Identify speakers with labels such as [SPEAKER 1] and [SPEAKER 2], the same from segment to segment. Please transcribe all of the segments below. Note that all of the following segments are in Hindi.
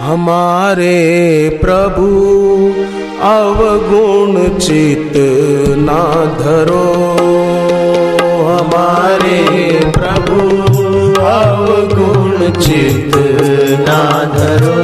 [SPEAKER 1] हमारे प्रभु, अवगुण चित ना धरो। हमारे प्रभु, अवगुण चित ना धरो।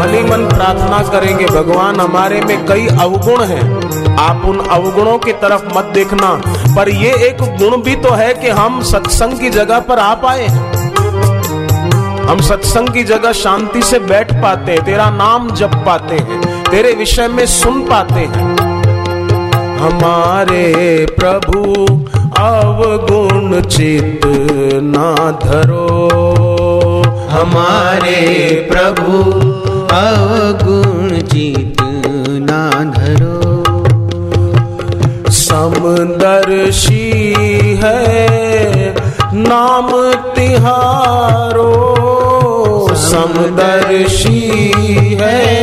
[SPEAKER 1] मनी मन प्रार्थना करेंगे, भगवान हमारे में कई अवगुण हैं। आप उन अवगुणों की तरफ़ मत देखना, पर ये एक गुण भी तो है कि हम सत्संग की जगह पर आ पाए। हम सत्संग की जगह शांति से बैठ पाते हैं, तेरा नाम जप पाते हैं, तेरे विषय में सुन पाते हैं। हमारे प्रभु, अवगुण चित ना धरो।
[SPEAKER 2] हमारे प्रभु, अवगुण चित ना धरो।
[SPEAKER 1] समदर्शी है नाम तिहारो समदर्शी है।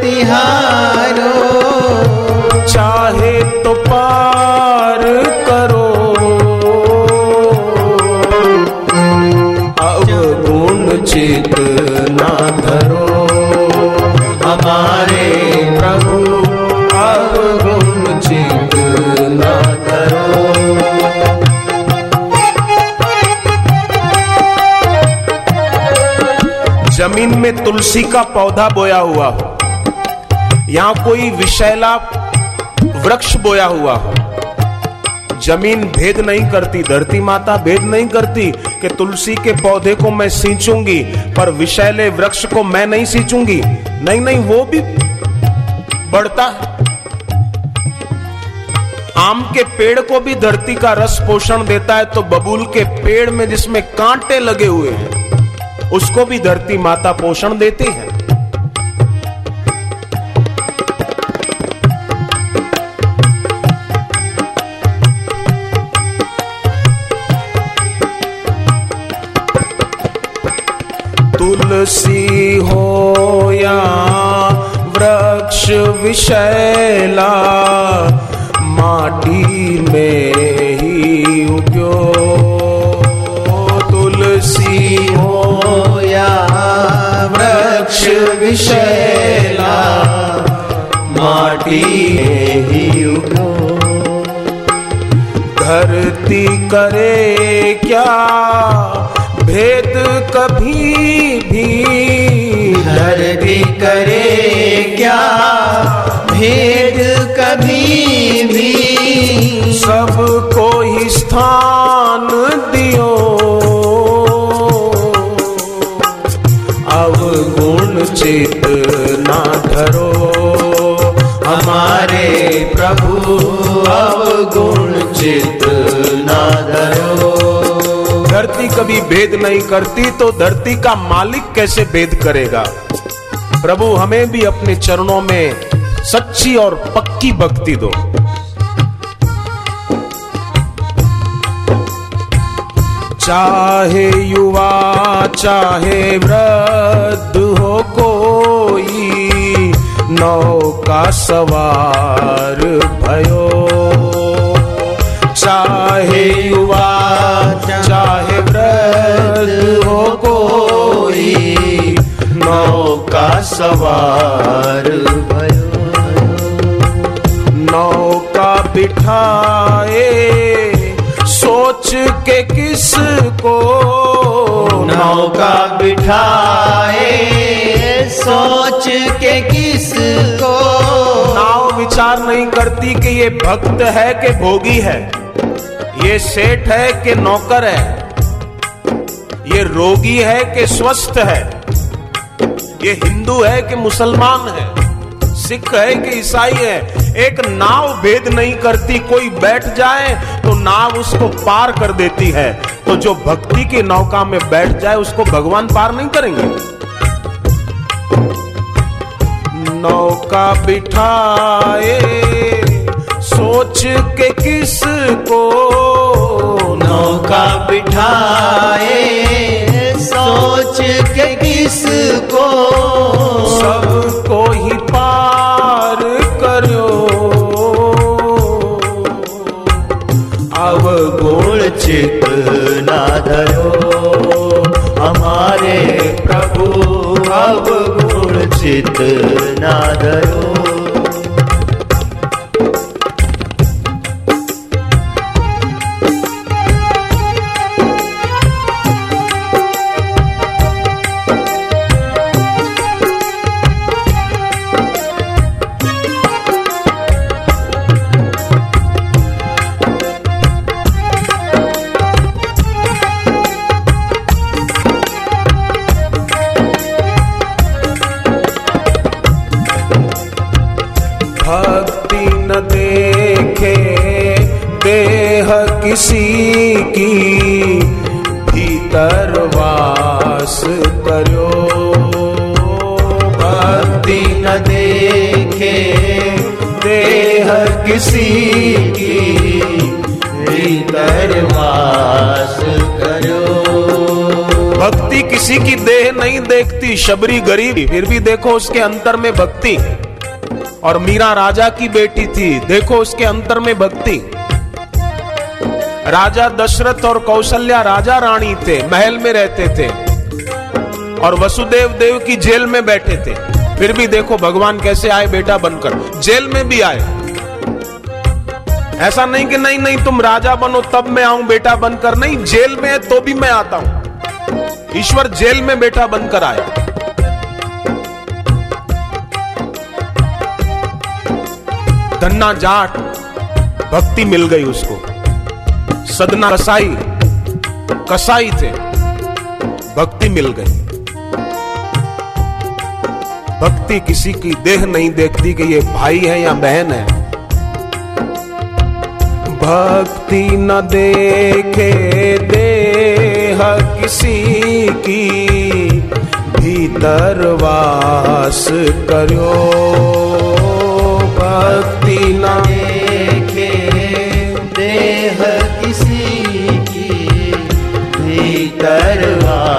[SPEAKER 2] तिहारो
[SPEAKER 1] चाहे तो पार करो। अवगुण चित ना धरो। हमारे प्रभु अवगुण चित ना धरो। ज़मीन में तुलसी का पौधा बोया हुआ हो। यहाँ कोई विषैला वृक्ष बोया हुआ हो। ज़मीन भेद नहीं करती, धरती माता भेद नहीं करती कि तुलसी के पौधे को मैं सींचूँगी, पर विषैले वृक्ष को मैं नहीं सींचूँगी। नहीं नहीं वो भी बढ़ता है। आम के पेड़ को भी धरती का रस पोषण देता है तो बबूल के पेड़ में जिसमें कांटे लगे हुए हैं, उसको भी धरती माता पोषण देती है। वृक्ष विशैला माटी में ही उग्यो तुलसी हो
[SPEAKER 2] या वृक्ष विषैला
[SPEAKER 1] माटी में ही
[SPEAKER 2] उगो।
[SPEAKER 1] धरती करे क्या, भेद कभी भी?
[SPEAKER 2] धरती करे क्या भेद कभी भी।
[SPEAKER 1] सबको ही स्थान दियो। अवगुण चित ना धरो।
[SPEAKER 2] हमारे प्रभु अवगुण चित ना धरो।
[SPEAKER 1] धरती कभी भेद नहीं करती तो धरती का मालिक कैसे भेद करेगा? प्रभु हमें भी अपने चरणों में सच्ची और पक्की भक्ति दो। चाहे युवा, चाहे वृद्ध हो कोई, नौका सवार भयो। चाहे युवा, चाहे वृद्ध हो कोई, नौका सवार बिठाए। सोच के किसको
[SPEAKER 2] नौका बिठाए। सोच के किस को
[SPEAKER 1] नाव विचार नहीं करती कि ये भक्त है कि भोगी है। ये सेठ है कि नौकर है। ये रोगी है कि स्वस्थ है। ये हिंदू है कि मुसलमान है। सिख है कि ईसाई है। एक नाव भेद नहीं करती, कोई बैठ जाए तो नाव उसको पार कर देती है। तो जो भक्ति की नौका में बैठ जाए, उसको भगवान पार नहीं करेंगे। नौका बिठाए, सोच के किसको
[SPEAKER 2] नौका बिठाए? अवगुण चित
[SPEAKER 1] करो।
[SPEAKER 2] भक्ति न देखे, देह किसी की वास करो।
[SPEAKER 1] भक्ति किसी की देह नहीं देखती, शबरी गरीब, फिर भी देखो उसके अंतर में भक्ति। और मीरा राजा की बेटी थी, देखो उसके अंतर में भक्ति। राजा दशरथ और कौशल्या राजा रानी थे, महल में रहते थे। और वसुदेव देव की जेल में बैठे थे। फिर भी देखो भगवान कैसे आए बेटा बनकर। जेल में भी आए। ऐसा नहीं कि नहीं नहीं, तुम राजा बनो, तब मैं आऊँ बेटा बनकर। नहीं, जेल में है तो भी मैं आता हूँ। ईश्वर जेल में बेटा बनकर आया। धन्ना जाट, भक्ति मिल गई उसको। सदना कसाई कसाई थे, भक्ति मिल गई। भक्ति किसी की देह नहीं देखती कि ये भाई है या बहन है। भक्ति न देखे देह किसी की, भीतर वास करो। भक्ति न
[SPEAKER 2] देखे देह किसी की, भीतर वास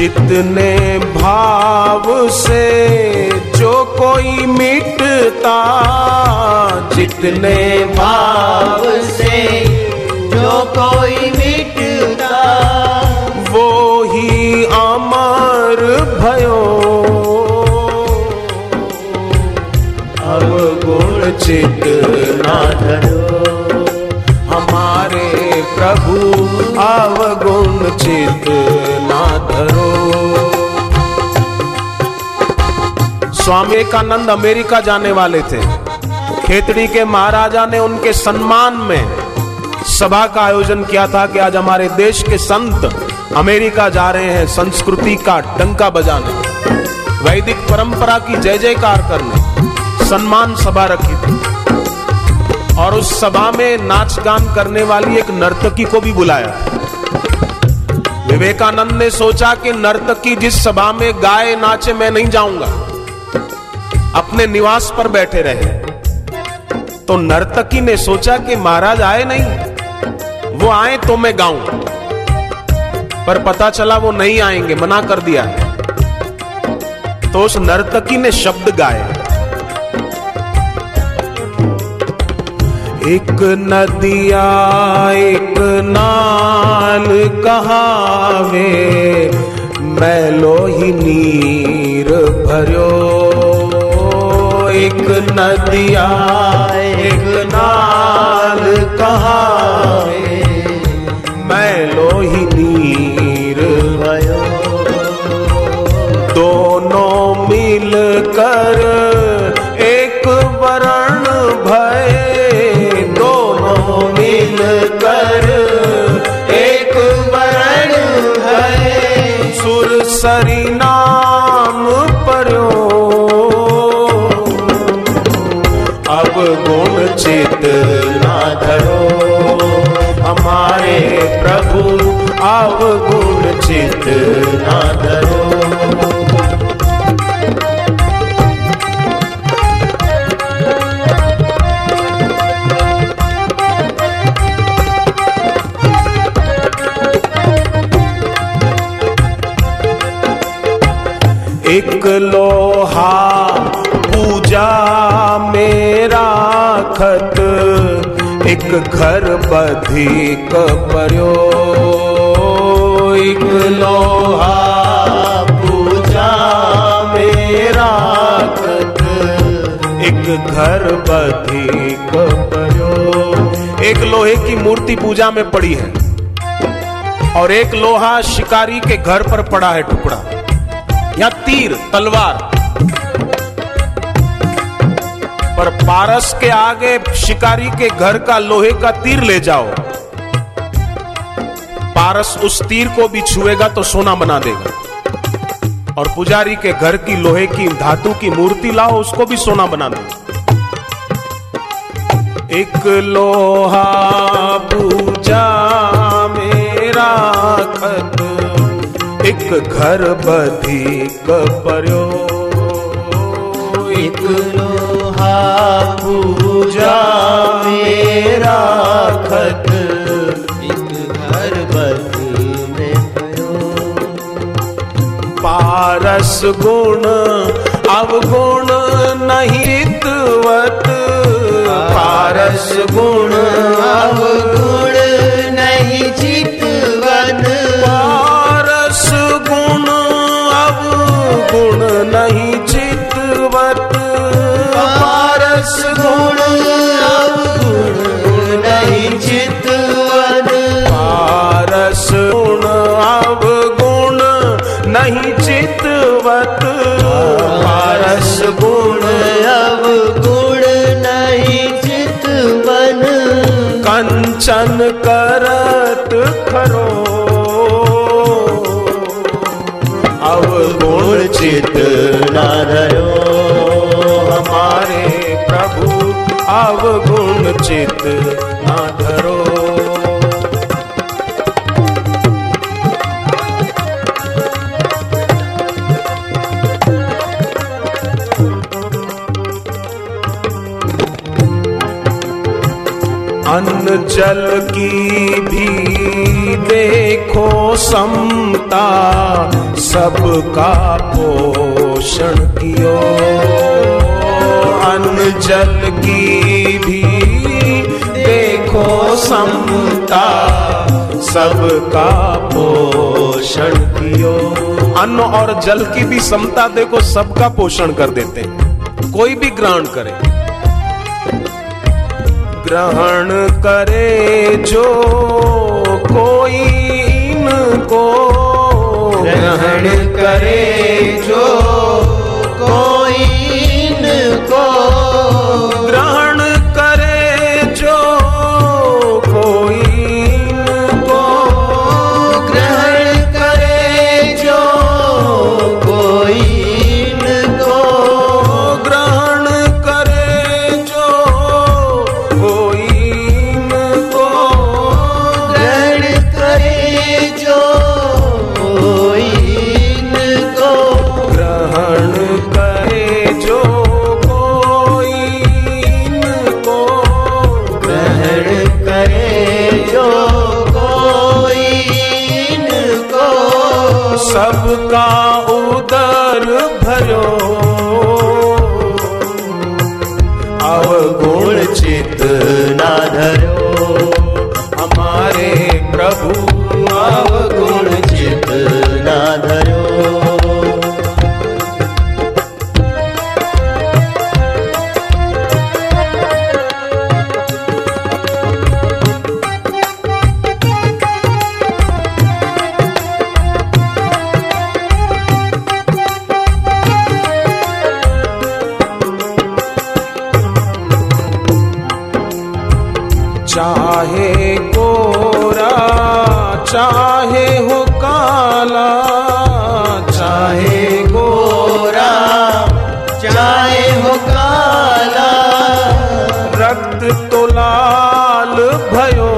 [SPEAKER 1] जितने भाव से जो कोई मिटता, जितने
[SPEAKER 2] भाव से जो कोई मिटता,
[SPEAKER 1] वो ही अमर भयो।
[SPEAKER 2] अवगुण चित ना धरो,
[SPEAKER 1] हमारे प्रभु अवगुण चित स्वामी विवेकानंद अमेरिका जाने वाले थे। खेतड़ी के महाराजा ने उनके सम्मान में सभा का आयोजन किया था कि आज हमारे देश के संत अमेरिका जा रहे हैं संस्कृति का डंका बजाने। वैदिक परंपरा की जय जयकार करने। सम्मान सभा रखी थी। और उस सभा में नाच गान करने वाली एक नर्तकी को भी बुलाया। विवेकानंद ने सोचा कि नर्तकी जिस सभा में गाए नाचे मैं नहीं जाऊँगा। अपने निवास पर बैठे रहे। तो नर्तकी ने सोचा कि महाराज आए नहीं। वो आए तो मैं गाऊं। पर पता चला वो नहीं आएँगे, मना कर दिया तो उस नर्तकी ने शब्द गाए एक नदिया, एक नाल कहावे मैलो ही नीर भरियो। एक नदिया एक नाल कहावे पूर्ण चित ना धरो हमारे प्रभु अवगुण चित ना धरो एक लोहा एक घर बधिक पर्यो, एक लोहा पूजा मेरा एक घर बधिक पर्यो, एक लोहे की मूर्ति पूजा में पड़ी है और एक लोहा शिकारी के घर पर पड़ा है टुकड़ा। या तीर, तलवार पर पारस के आगे शिकारी के घर का लोहे का तीर ले जाओ। पारस उस तीर को भी छुएगा तो सोना बना देगा। और पुजारी के घर की लोहे की, धातु की मूर्ति लाओ, उसको भी सोना बना देगा एक लोहा पूजा मेरा खत, एक घर बधिक पर्यो।
[SPEAKER 2] एक पूजा मेरा खत एक घर बधी में
[SPEAKER 1] पारस गुण, अवगुण नहीं हितवत पारस गुण,
[SPEAKER 2] अवगुण नहीं चितवन।
[SPEAKER 1] पारस गुण, अवगुण
[SPEAKER 2] रस गुण
[SPEAKER 1] पारस गुण गुण नहीं
[SPEAKER 2] गुण गुण नहीं
[SPEAKER 1] कंचन करत खरो। अब गुण
[SPEAKER 2] चित नो
[SPEAKER 1] हमारे। प्रभु अवगुण चित ना धरो। अन्न जल की भी देखो समता सबका पोषण कियो। जल की भी देखो समता, सबका पोषण कियो। अन्न और जल की भी समता देखो, सबका पोषण कर देते हैं। कोई भी ग्रहण करे। ग्रहण करे जो कोई इनको।
[SPEAKER 2] ग्रहण करे जो कोई
[SPEAKER 1] चाहे गोरा चाहे हो काला, चाहे
[SPEAKER 2] गोरा, चाहे हो काला।
[SPEAKER 1] रक्त तो लाल भयो,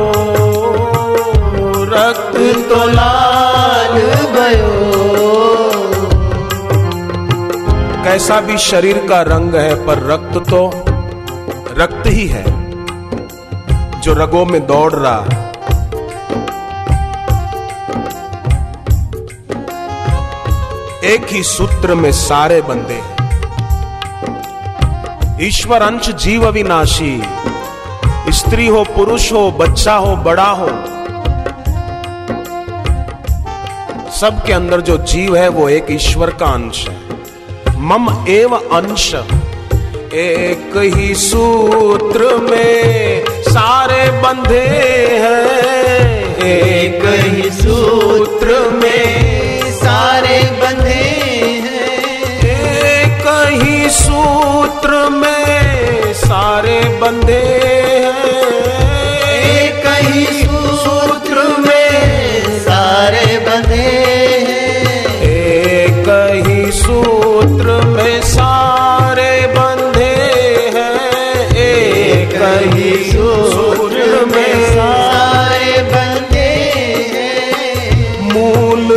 [SPEAKER 1] रक्त
[SPEAKER 2] तो लाल भयो।
[SPEAKER 1] कैसा भी शरीर का रंग है, पर रक्त तो रक्त ही है। जो रगों में दौड़ रहा। एक ही सूत्र में सारे बंदे ईश्वर अंश जीव अविनाशी। स्त्री हो, पुरुष हो, बच्चा हो, बड़ा हो। सबके अंदर जो जीव है, वो एक ईश्वर का अंश है। मम एव अंश। एक ही सूत्र में सारे बंधे हैं।
[SPEAKER 2] एक ही सूत्र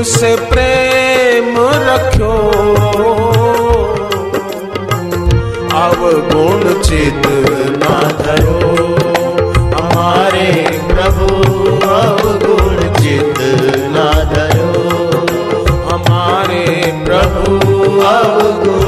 [SPEAKER 1] से प्रेम रखो। अब गुण चित ना धरो। हमारे
[SPEAKER 2] प्रभु अवगुण चित
[SPEAKER 1] ना धरो। हमारे प्रभु अवगुण